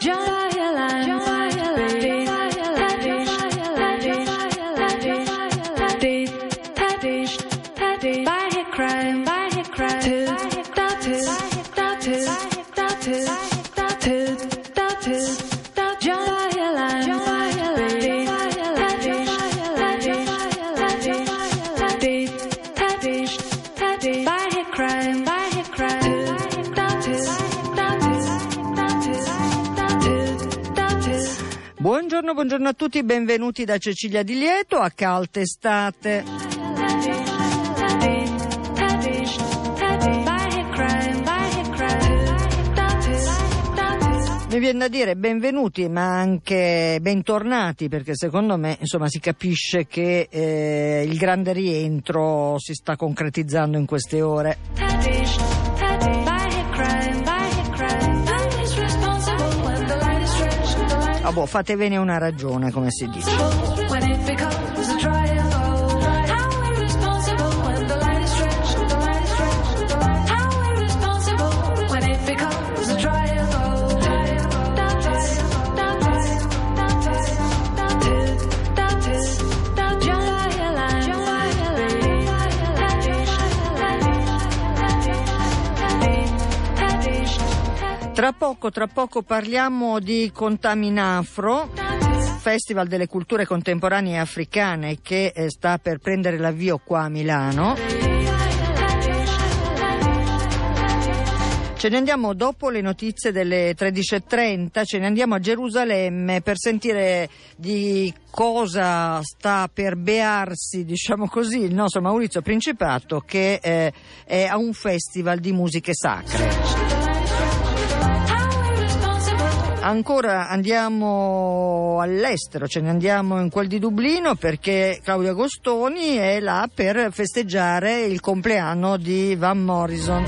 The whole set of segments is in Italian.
Giant Buongiorno, a tutti, benvenuti da Cecilia Di Lieto a Calte Estate. Mi viene da dire benvenuti ma anche bentornati perché secondo me insomma, si capisce che eh, il grande rientro si sta concretizzando in queste ore. Ah, boh, fatevene una ragione come si dice. Tra poco, tra poco parliamo di Contaminafro, Festival delle culture contemporanee africane che eh, sta per prendere l'avvio qua a Milano. Ce ne andiamo dopo le notizie delle 13.30, ce ne andiamo a Gerusalemme per sentire di cosa sta per bearsi, diciamo così, il nostro Maurizio Principato che eh, è a un festival di musiche sacre. Ancora andiamo all'estero, ce ne andiamo in quel di Dublino perché Claudio Agostoni è là per festeggiare il compleanno di Van Morrison.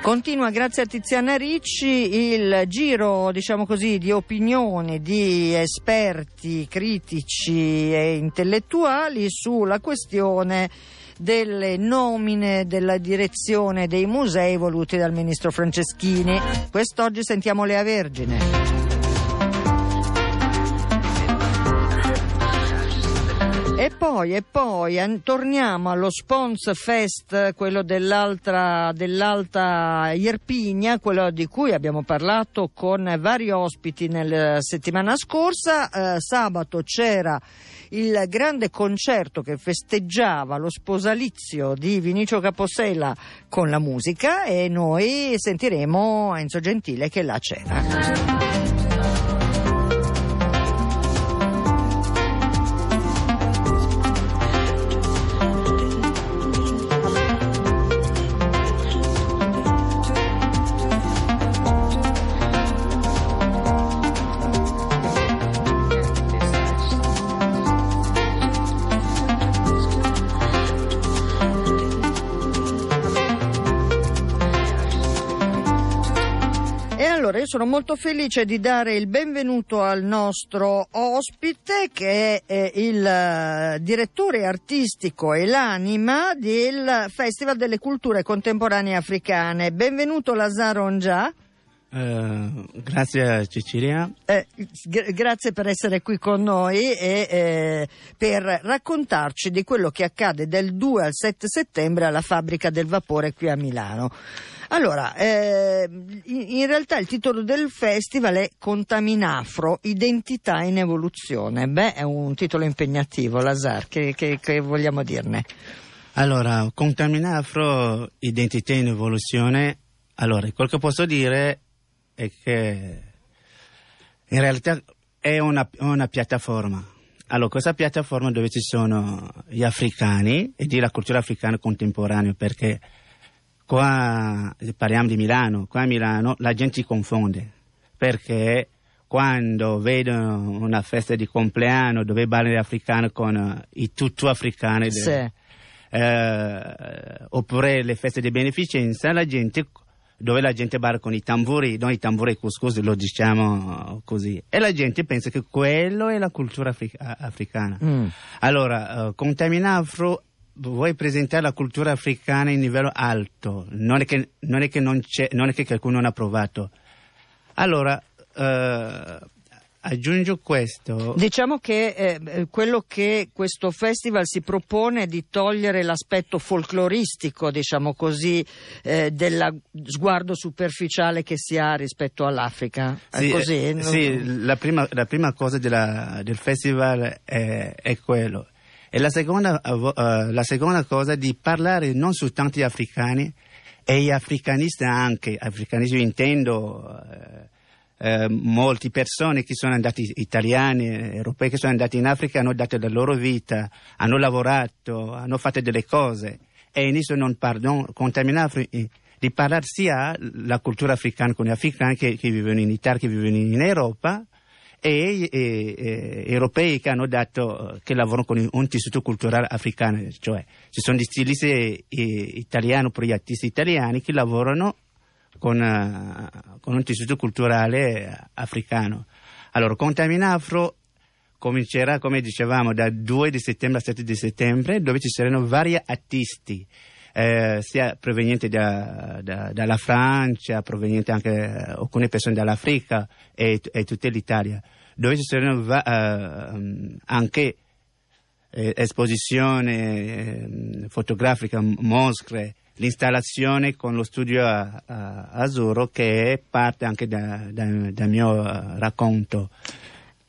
Continua grazie a Tiziana Ricci il giro, diciamo così, di opinioni di esperti, critici e intellettuali sulla questione delle nomine della direzione dei musei voluti dal ministro Franceschini. Quest'oggi sentiamo Lea Vergine. E poi, e poi torniamo allo Spons Fest, quello dell'Alta Irpigna, quello di cui abbiamo parlato con vari ospiti nella settimana scorsa. Eh, sabato c'era il grande concerto che festeggiava lo sposalizio di Vinicio Capossela con la musica e noi sentiremo Enzo Gentile che là c'era. Sono molto felice di dare il benvenuto al nostro ospite che è eh, il eh, direttore artistico e l'anima del Festival delle Culture Contemporanee Africane. Benvenuto Lazzaro Ongià. Eh, grazie Cecilia. Eh, g- grazie per essere qui con noi e eh, per raccontarci di quello che accade dal 2 al 7 settembre alla fabbrica del vapore qui a Milano. Allora, eh, in, realtà il titolo del festival è Contaminafro, identità in evoluzione. Beh, è un titolo impegnativo, Lazar, che, che- che vogliamo dirne? Allora, Contaminafro, identità in evoluzione. Allora, quel che posso dire è che in realtà è una, una piattaforma. Allora, questa piattaforma dove ci sono gli africani e di la cultura africana contemporanea, perché qua parliamo di Milano, qua a Milano la gente si confonde, perché quando vedono una festa di compleanno dove ballano gli africani con eh, i tutù africani, Sì. eh, oppure le feste di beneficenza, la gente dove la gente balla con i tamburi, noi i tamburi e couscous lo diciamo così, e la gente pensa che quello è la cultura afri- africana. Mm. Allora, uh, Contaminafro vuoi presentare la cultura africana in livello alto, non è che, non è che, non c'è, non è che qualcuno non ha provato. Allora, uh, aggiungo questo. Diciamo che eh, quello che questo festival si propone è di togliere l'aspetto folcloristico, diciamo così, eh, del sguardo superficiale che si ha rispetto all'Africa. Sì, è così? eh, Non- sì, la, prima, la prima cosa della- del festival è, è quello. E la seconda, eh, eh, la seconda cosa è di parlare non soltanto agli africani, e gli africanisti anche. Africanisti intendo eh, eh, molte persone che sono andati, italiani, eh, europei che sono andati in Africa, hanno dato la loro vita, hanno lavorato, hanno fatto delle cose. E inizio non parlo, contaminare di parlare sia la cultura africana con gli africani che, che vivono in Italia, che vivono in Europa, e, e- e- europei che hanno dato, che lavorano con un tessuto culturale africano, cioè ci sono gli stilisti eh, italiani, proiettisti italiani che lavorano con, eh, con un tessuto culturale eh, africano. Allora, Contaminafro comincerà, come dicevamo, dal 2 di settembre al 7 di settembre, dove ci saranno vari artisti, eh, sia provenienti da- da- dalla Francia, provenienti anche eh, alcune persone dall'Africa e, e tutta l'Italia, dove ci saranno va- eh, anche eh, esposizione eh, fotografica, m- mostre, l'installazione con lo studio a, a- Azzurro che è parte anche dal mio eh, racconto.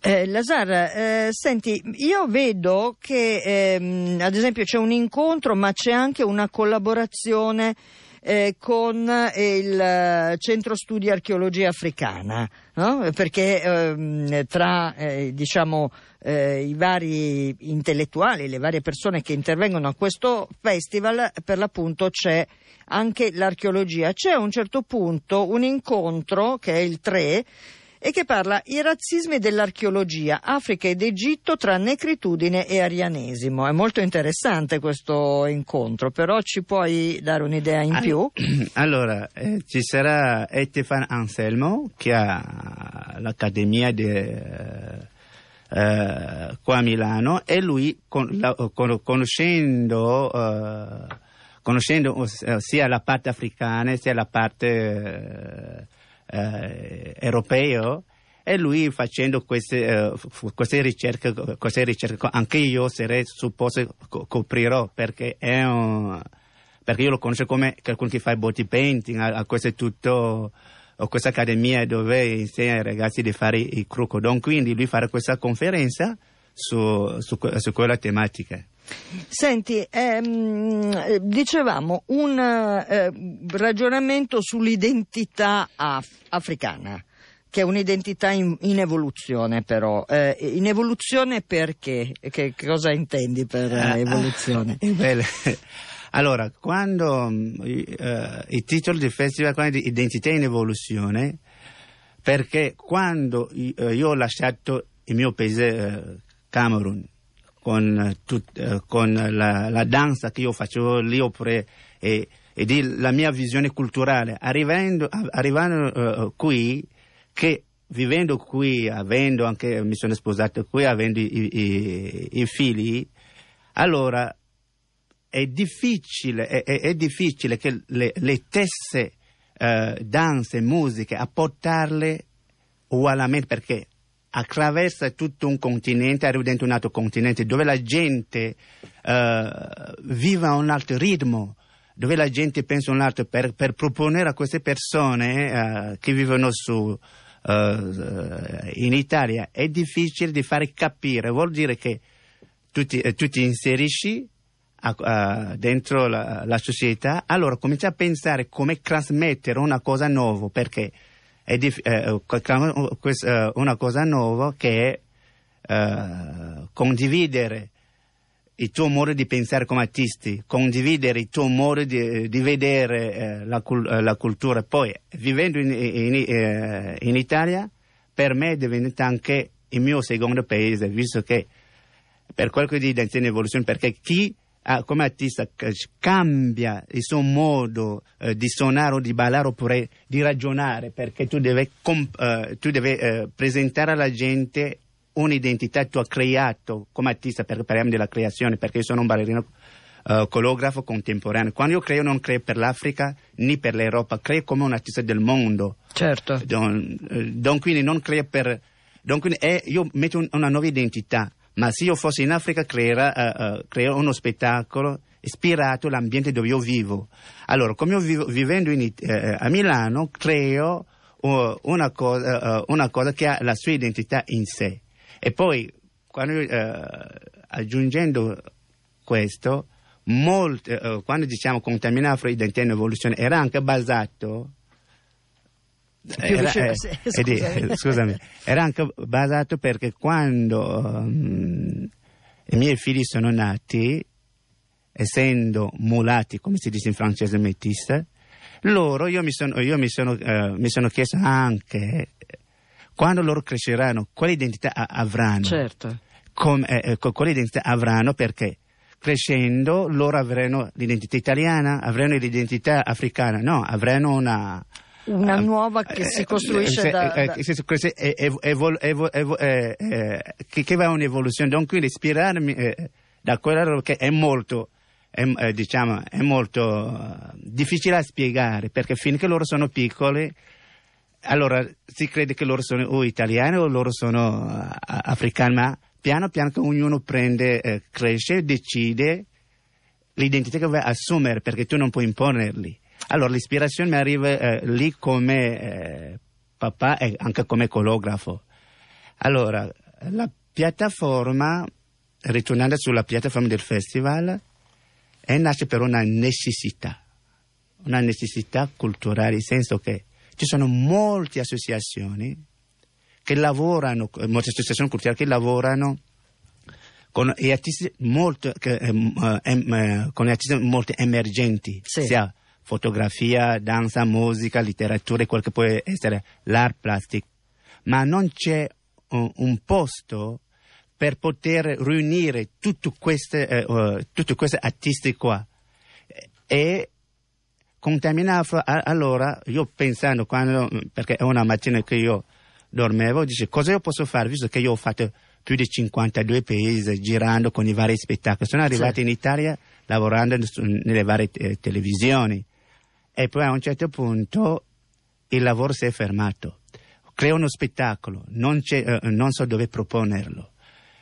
Eh, Lazar, eh, senti, io vedo che ehm, ad esempio c'è un incontro, ma c'è anche una collaborazione eh, con il eh, Centro Studi Archeologia Africana, no? perché ehm, tra eh, diciamo, eh, i vari intellettuali, le varie persone che intervengono a questo festival, per l'appunto c'è anche l'archeologia. C'è a un certo punto un incontro, che è il 3, e che parla i razzismi dell'archeologia, Africa ed Egitto tra necritudine e arianesimo. È molto interessante questo incontro, però ci puoi dare un'idea in più? Allora, eh, ci sarà Etefan Anselmo che ha l'accademia di, eh, eh, qua a Milano e lui con- la- con- conoscendo, eh, conoscendo eh, sia la parte africana sia la parte eh, europea e lui facendo queste, eh, queste ricerche, queste ricerche anche io sarei supposto co- coprirò perché è un perché io lo conosco come qualcuno che fa body painting, a, a questo tutto, a questa accademia dove insegna ai ragazzi di fare i crocodon, quindi lui farà questa conferenza su, su, su quella tematica. Senti, ehm, eh, dicevamo un eh, ragionamento sull'identità af- africana, che è un'identità in, in evoluzione però. Eh, in evoluzione perché? Che, che cosa intendi per eh, Ah, evoluzione? Allora, quando eh, il titolo del festival è Identità in evoluzione, perché quando eh, io ho lasciato il mio paese eh, Camerun con, eh, tut- eh, con la, la danza che io facevo lì oppure, e, e la mia visione culturale, arrivando, arrivando eh, qui, che vivendo qui, avendo anche, mi sono sposato qui, avendo i, i- i figli, allora è difficile, è, è- è difficile che le, le stesse eh, danze, musiche, a portarle ugualmente perché attraversa tutto un continente, arriva dentro un altro continente dove la gente eh, vive a un altro ritmo, dove la gente pensa un altro. Per, per proporre a queste persone eh, che vivono su, eh, in Italia è difficile di fare capire, vuol dire che tu ti, eh, tu ti inserisci a- a- dentro la, la società, allora cominci a pensare come trasmettere una cosa nuova, perché è dif- eh, eh, una cosa nuova che è eh, condividere il tuo modo di pensare come artisti, condividere il tuo modo di, di vedere eh, la, eh, la cultura. Poi, vivendo in, in- eh, in Italia, per me è diventato anche il mio secondo paese, visto che per quello che di identità in evoluzione, perché chi come artista cambia il suo modo eh, di suonare o di ballare oppure di ragionare perché tu devi, comp- eh, tu devi eh, presentare alla gente un'identità che tu hai creato come artista perché parliamo della creazione perché io sono un ballerino eh, coreografo contemporaneo. Quando io creo non creo per l'Africa né per l'Europa creo come un artista del mondo. Certo. Don, eh, don quindi non crea per... don quindi è- io metto un- una nuova identità, ma se io fossi in Africa creerà, eh, creo uno spettacolo ispirato all'ambiente dove io vivo. Allora, come io vivo, vivendo in eh, a Milano, creo uh, una, cosa, una cosa che ha la sua identità in sé. E poi, quando, eh, aggiungendo questo, molti, eh, quando diciamo contamina afro-identità in evoluzione, era anche basato Più vicino- sì, eh, di- scusami. scusami, era anche basato perché quando um, i miei figli sono nati, essendo mulati, come si dice in francese métisse, loro, io mi sono, io mi sono, eh, mi sono chiesto anche, eh, quando loro cresceranno, quale identità avranno? Certo. come, eh, eh, co- quale identità avranno perché crescendo loro avranno l'identità italiana, avranno l'identità africana, no, avranno una... Una eh, nuova che si costruisce da- da- che va un'evoluzione, donc ispirarmi eh, da quella che è molto, è, eh, diciamo, è molto eh, difficile da spiegare perché finché loro sono piccoli allora si crede che loro sono o italiani o loro sono africani, ma piano piano che ognuno prende, eh, cresce, decide l'identità che vuoi assumere perché tu non puoi imponerli. Allora l'ispirazione mi arriva eh, lì come eh, papà e anche come coreografo. Allora, la piattaforma, ritornando sulla piattaforma del festival, è nasce per una necessità, una necessità culturale, nel senso che ci sono molte associazioni che lavorano, molte associazioni culturali che lavorano con gli artisti molto, che, eh, em- eh, con artisti molto emergenti, Sì. sia fotografia, danza, musica, letteratura e quel che può essere l'art plastic, ma non c'è un, un posto per poter riunire tutti questi eh, tutti questi artisti qua. E contamina afro a- allora io pensando quando perché è una mattina che io dormevo dice cosa io posso fare visto che io ho fatto più di 52 paesi girando con i vari spettacoli? Sono arrivato Sì. in Italia lavorando nelle varie eh, televisioni e poi a un certo punto il lavoro si è fermato creo uno spettacolo non, c'è, eh, non so dove proponerlo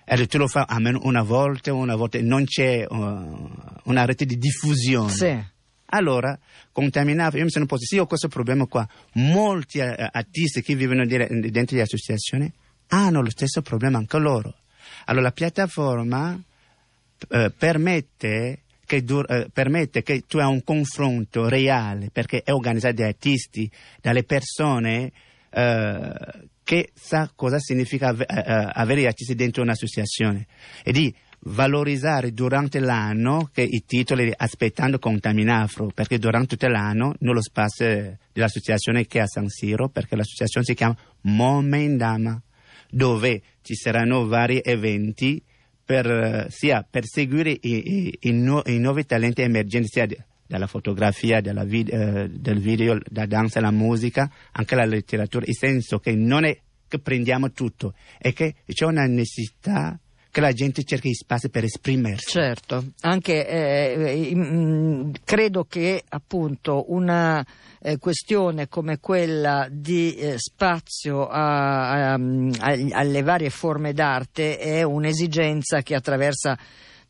e tu lo fai almeno una volta una volta non c'è uh, una rete di diffusione Sì. allora, contaminato, io mi sono posto, sì, ho questo problema qua. Molti eh, artisti che vivono dire- dentro le associazioni hanno lo stesso problema anche loro. Allora, la piattaforma eh, permette, che dur- eh, permette che tu hai un confronto reale, perché è organizzato dagli artisti, dalle persone eh, che sa cosa significa ave- eh, eh, avere gli artisti dentro un'associazione. E di valorizzare durante l'anno i titoli aspettando Contaminafro, perché durante tutto l'anno nello spazio dell'associazione che è a San Siro, perché l'associazione si chiama Momendama, dove ci saranno vari eventi per, eh, sia per seguire i, i- i nu- i nuovi talenti emergenti, sia dalla fotografia, dalla vid- eh, del video, da danza, la musica, anche la letteratura, in senso che non è che prendiamo tutto, è che c'è una necessità che la gente cerchi spazi per esprimersi. Certo, anche eh, credo che appunto una eh, questione come quella di eh, spazio a- a- a- alle varie forme d'arte è un'esigenza che attraversa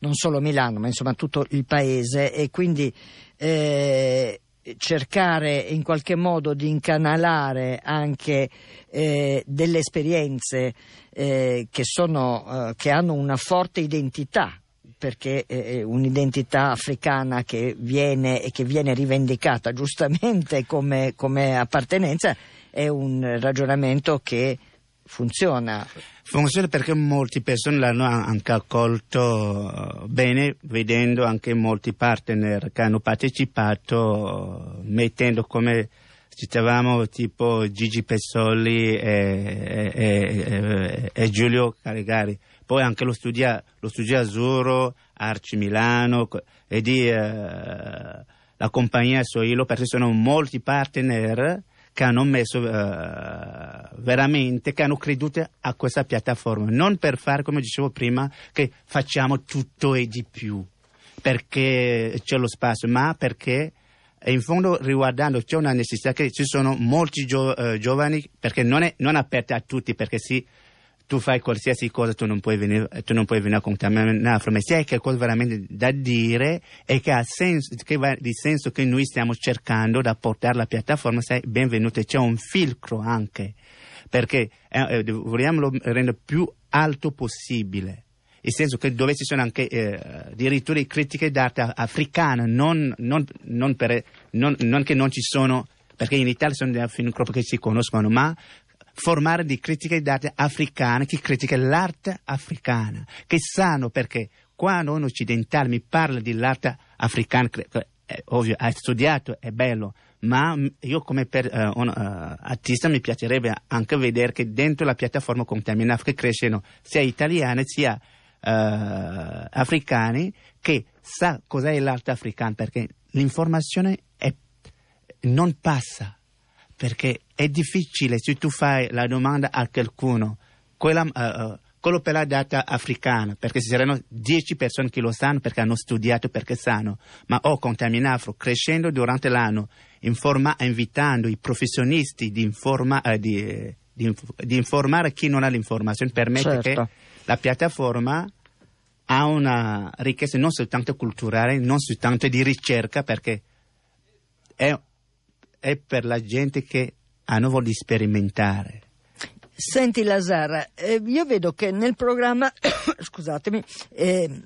non solo Milano, ma insomma tutto il paese e quindi eh, cercare in qualche modo di incanalare anche eh, delle esperienze eh, che, sono, eh, che hanno una forte identità perché è un'identità africana che viene e che viene rivendicata giustamente come, come appartenenza è un ragionamento che funziona. Funziona perché molte persone l'hanno anche accolto eh, bene, vedendo anche molti partner che hanno partecipato, mettendo come citavamo tipo Gigi Pessoli e, e- e- e- Giulio Carigari, poi anche lo studio, lo studio Azzurro, Arci Milano e di eh, la compagnia Soilo, perché sono molti partner che hanno messo eh, veramente, che hanno creduto a questa piattaforma, non per fare, come dicevo prima, che facciamo tutto e di più, perché c'è lo spazio, ma perché e in fondo riguardando c'è una necessità che ci sono molti gio- eh, giovani perché non è, non aperta a tutti perché sì tu fai qualsiasi cosa tu non puoi venire, tu non puoi venire a contaminare ma se hai qualcosa veramente da dire e che ha senso che va di senso che noi stiamo cercando da portare alla piattaforma sei benvenuto. C'è un filtro anche perché eh, eh, vogliamo rendere più alto possibile. Nel senso che dove ci sono anche eh, addirittura critiche d'arte africana, non, non, non, per, non, che non ci sono, perché in Italia sono dei film che si conoscono, ma formare di critiche d'arte africane che criticano l'arte africana, che sanno perché quando un occidentale mi parla dell'arte africana, è ovvio, ha studiato, è bello, ma io come per, uh, un uh, artista mi piacerebbe anche vedere che dentro la piattaforma Contaminaf che crescono sia italiane sia uh, africani che sa cos'è l'arte africana perché l'informazione è, non passa perché è difficile se tu fai la domanda a qualcuno quella, uh, quello per la data africana perché ci saranno 10 persone che lo sanno perché hanno studiato perché sanno ma ho contaminafro crescendo durante l'anno informa, invitando i professionisti di, informa, uh, di, di, di, informare chi non ha l'informazione permette certo. che la piattaforma ha una ricchezza non soltanto culturale, non soltanto di ricerca, perché è, è per la gente che hanno voglia di sperimentare. Senti Lazar, eh, io vedo che nel programma, scusatemi, eh,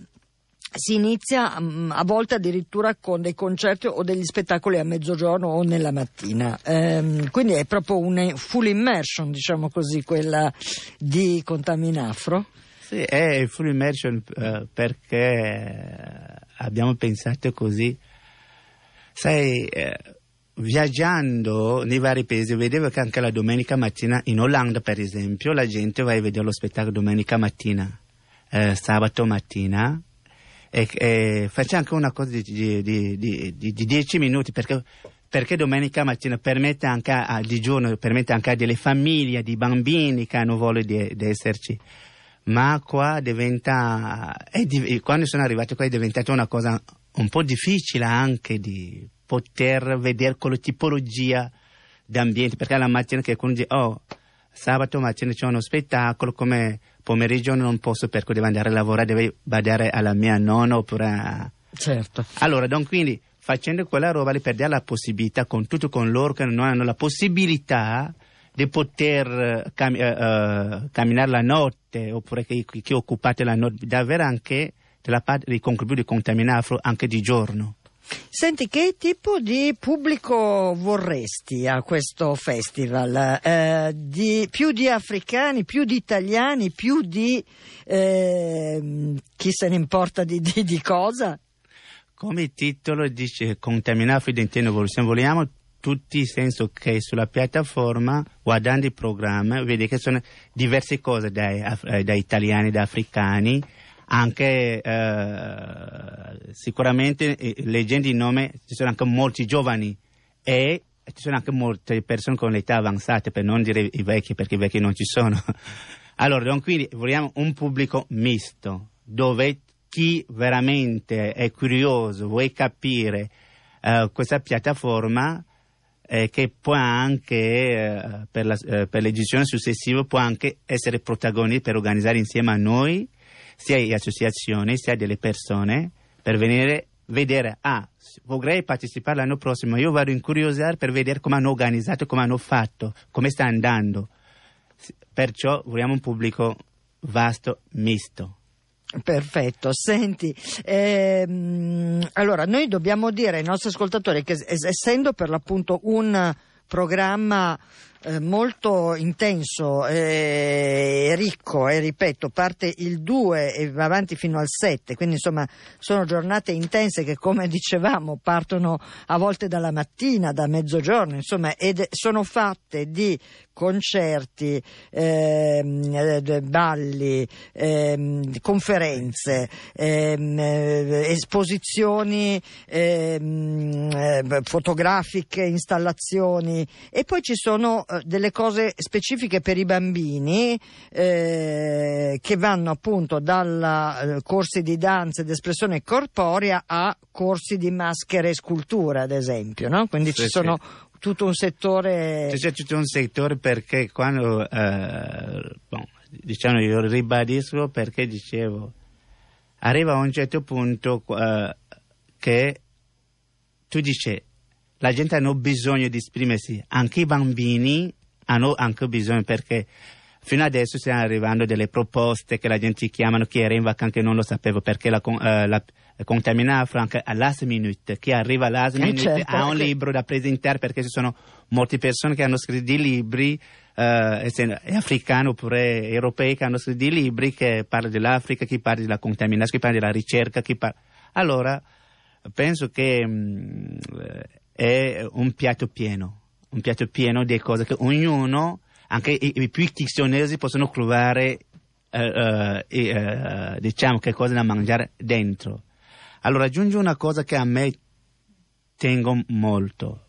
si inizia mh, a volte addirittura con dei concerti o degli spettacoli a mezzogiorno o nella mattina, ehm, quindi è proprio una full immersion, diciamo così, quella di Contaminafro. Sì, è full immersion uh, perché abbiamo pensato così. Sai, eh, viaggiando nei vari paesi, vedevo che anche la domenica mattina, in Olanda per esempio, la gente va a vedere lo spettacolo domenica mattina, eh, sabato mattina, e, e facciamo anche una cosa di, di, di, di 10 minuti perché perché domenica mattina permette anche a, di giorno permette anche a delle famiglie di bambini che hanno voglia di, esserci. Ma qua diventa, div- quando sono arrivato qua è diventata una cosa un po' difficile anche di poter vedere quella tipologia d'ambiente, perché la mattina che qualcuno dice, oh, sabato mattina c'è uno spettacolo, come pomeriggio non posso perché devo andare a lavorare, devo badare alla mia nonna oppure... A... Certo. Allora, don, quindi facendo quella roba li perdiamo la possibilità, con tutto con loro che non hanno la possibilità di poter uh, cam- uh, camminare la notte oppure che, che occupate la notte, di avere anche della parte di contributo di contaminare anche di giorno. Senti, che tipo di pubblico vorresti a questo festival? Eh, di, più di africani, più di italiani, più di eh, chi se ne importa di, di, di cosa? Come titolo dice contaminare evoluzione, vogliamo tutti, nel senso che sulla piattaforma, guardando il programma, vedi che sono diverse cose dai, eh, da italiani, da africani, anche eh, sicuramente eh, leggendo il nome ci sono anche molti giovani e ci sono anche molte persone con l'età avanzata, per non dire i vecchi, perché i vecchi non ci sono. allora, quindi vogliamo un pubblico misto, dove chi veramente è curioso, vuole capire uh, questa piattaforma, eh, che può anche, eh, per, la, eh, per l'edizione successiva, può anche essere protagonista per organizzare insieme a noi, sia le associazioni, sia delle persone, per venire a vedere, ah, vorrei partecipare l'anno prossimo, io vado in curiosare per vedere come hanno organizzato, come hanno fatto, come sta andando. Perciò vogliamo un pubblico vasto, misto. Perfetto, senti, ehm, allora noi dobbiamo dire ai nostri ascoltatori che essendo per l'appunto un programma eh, molto intenso eh, e ricco e ripeto parte il 2 e va avanti fino al 7 quindi insomma sono giornate intense che come dicevamo partono a volte dalla mattina da mezzogiorno insomma ed sono fatte di concerti, ehm, eh, balli, ehm, conferenze, ehm, eh, esposizioni ehm, eh, fotografiche, installazioni e poi ci sono eh, delle cose specifiche per i bambini eh, che vanno appunto da eh, corsi di danza ed espressione corporea a corsi di maschere e scultura ad esempio, no? quindi Sì, ci sì. sono tutto un settore... C'è tutto un settore perché quando, eh, bon, diciamo, io ribadisco perché dicevo, arriva a un certo punto eh, che tu dici, la gente hanno bisogno di esprimersi, anche i bambini hanno anche bisogno perché fino adesso stiamo arrivando delle proposte che la gente chiamano chi era in vacanza che non lo sapevo perché la, eh, la contaminava anche a last minute. Chi arriva a last Eh, minute certo, ha un che- libro da presentare perché ci sono molte persone che hanno scritto dei libri eh, essendo- è africano oppure europei che hanno scritto dei libri che parlano dell'Africa chi parla della contaminazione chi parla della ricerca chi parla allora penso che mh, è un piatto pieno, un piatto pieno di cose che ognuno, anche i, i più chiccionesi, possono trovare, eh, eh, eh, diciamo, che cosa da mangiare dentro. Allora aggiungo una cosa che a me tengo molto.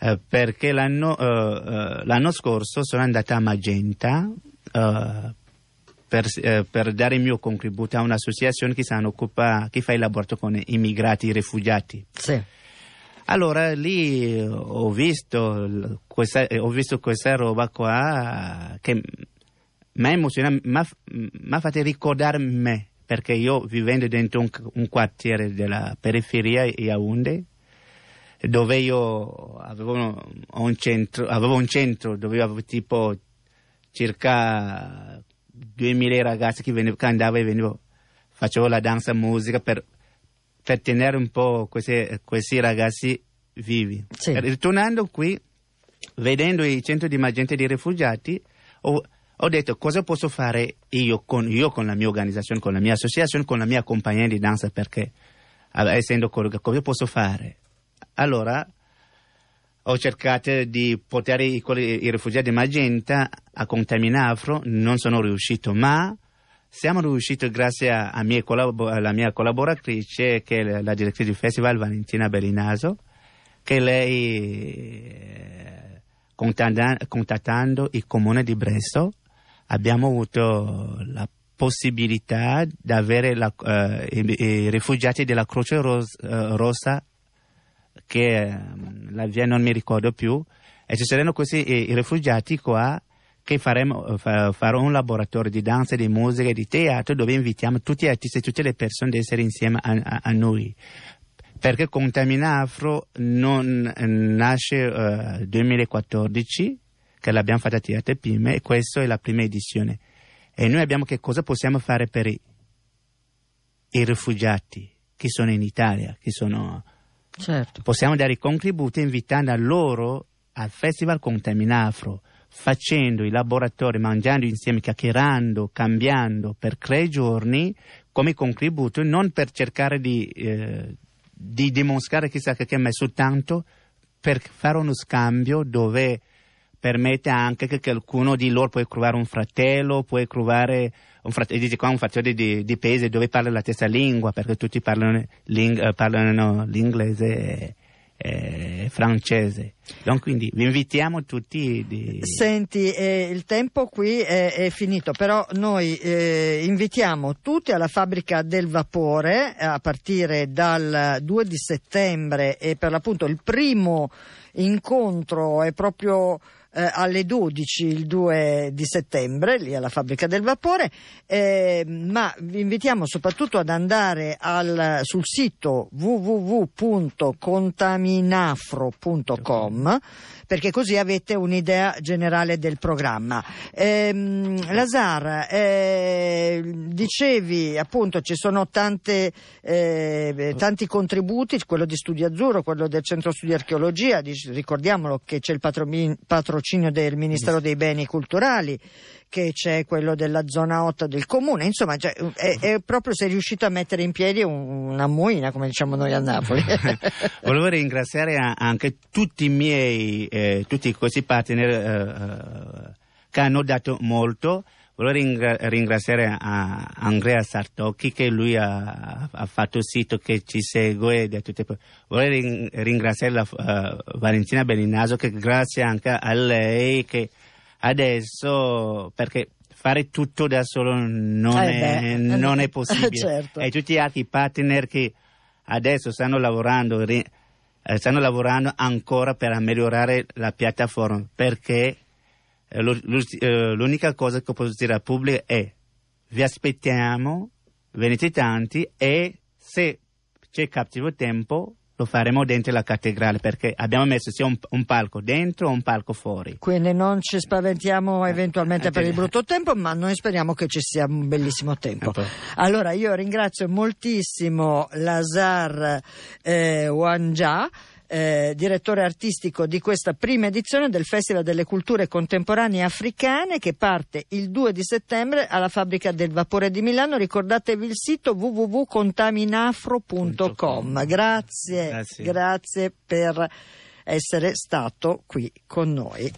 Eh, perché l'anno, eh, eh, l'anno scorso sono andata a Magenta per, eh, per dare il mio contributo a un'associazione che, occupa, che fa il laboratorio con immigrati e rifugiati. Sì. Allora lì ho visto questa, eh, ho visto questa roba qua che mi ha emozionato, mi ha fatto ricordare me, perché io vivendo dentro un, un quartiere della periferia Yaoundé, dove io avevo un centro, avevo un centro dove avevo tipo circa 2000 ragazzi che, veniv- che andavo e venivo, facevo la danza musica per, per tenere un po' questi, questi ragazzi vivi. Sì. Ritornando qui, vedendo il centro di Magenta di rifugiati, ho, ho detto cosa posso fare io con, io con la mia organizzazione, con la mia associazione, con la mia compagnia di danza, perché essendo collega, cosa posso fare? Allora ho cercato di portare i, i rifugiati di Magenta a Contaminafro, non sono riuscito, ma siamo riusciti grazie a, a mie collabo- alla mia collaboratrice, che è la, direttrice del festival, Valentina Bellinaso, che lei, eh, contatta- contattando il comune di Bresso, abbiamo avuto la possibilità di avere la- eh, i, i rifugiati della Croce Ros- eh, Rossa che ehm, la via non mi ricordo più, e ci saranno questi eh, i rifugiati qua che faremo, fa- farò un laboratorio di danza, di musica e di teatro dove invitiamo tutti gli artisti e tutte le persone ad essere insieme a, a- a noi. Perché Contaminafro non eh, nasce nel 2014, che l'abbiamo fatta a Teatro Pime, e questa è la prima edizione. E noi abbiamo che cosa possiamo fare per i, i rifugiati che sono in Italia, che sono Certo. possiamo dare i contributi invitando loro al Festival Contaminafro, facendo i laboratori, mangiando insieme, chiacchierando, cambiando per tre giorni come contributo, non per cercare di, eh, di dimostrare chissà che, ma soltanto per fare uno scambio dove permette anche che qualcuno di loro può trovare un fratello, può trovare un fratello, dice qua un fratello di, di paese dove parla la stessa lingua, perché tutti parlano, ling- eh, parlano l'inglese e, e francese. Donc, quindi vi invitiamo tutti di... Senti, eh, il tempo qui è, è finito, però noi eh, invitiamo tutti alla fabbrica del vapore eh, a partire dal 2 di settembre e per l'appunto il primo incontro è proprio eh, alle 12 il 2 di settembre, lì alla fabbrica del vapore, eh, ma vi invitiamo soprattutto ad andare al- sul sito www.contaminafro.com perché così avete un'idea generale del programma. Ehm, Lazar, eh, dicevi appunto ci sono tante, eh, tanti contributi, quello di Studio Azzurro, quello del Centro Studi Archeologia, ricordiamolo che c'è il patrocinio del Ministero dei Beni Culturali che c'è quello della zona 8 del comune, insomma cioè, è, è proprio sei riuscito a mettere in piedi un- una muina, come diciamo noi a Napoli. Volevo ringraziare anche tutti i miei, eh, tutti questi partner eh, che hanno dato molto. Volevo ringra- ringraziare Andrea Sartocchi che lui ha, ha fatto il sito che ci segue. da tutte- Volevo rin- ringraziare la, eh, Valentina Bellinaso che grazie anche a lei che adesso, perché fare tutto da solo non, Eh è, beh, non è possibile. certo. E tutti gli altri partner che adesso stanno lavorando, eh, stanno lavorando ancora per migliorare la piattaforma perché eh, eh, l'unica cosa che posso dire al pubblico è vi aspettiamo, venite tanti e se c'è cattivo tempo lo faremo dentro la cattedrale perché abbiamo messo sia un, un palco dentro o un palco fuori. Quindi non ci spaventiamo eventualmente per il brutto tempo, ma noi speriamo che ci sia un bellissimo tempo. Ecco. Allora io ringrazio moltissimo Lazar eh, Wanja. Eh, direttore artistico di questa prima edizione del Festival delle Culture Contemporanee Africane che parte il 2 di settembre alla Fabbrica del Vapore di Milano. Ricordatevi il sito www.contaminafro.com. Grazie, Grazie. grazie per essere stato qui con noi.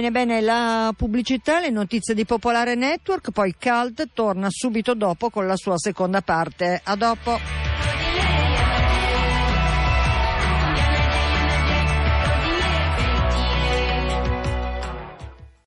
Bene, bene, la pubblicità, le notizie di Popolare Network, poi Cult torna subito dopo con la sua seconda parte. A dopo.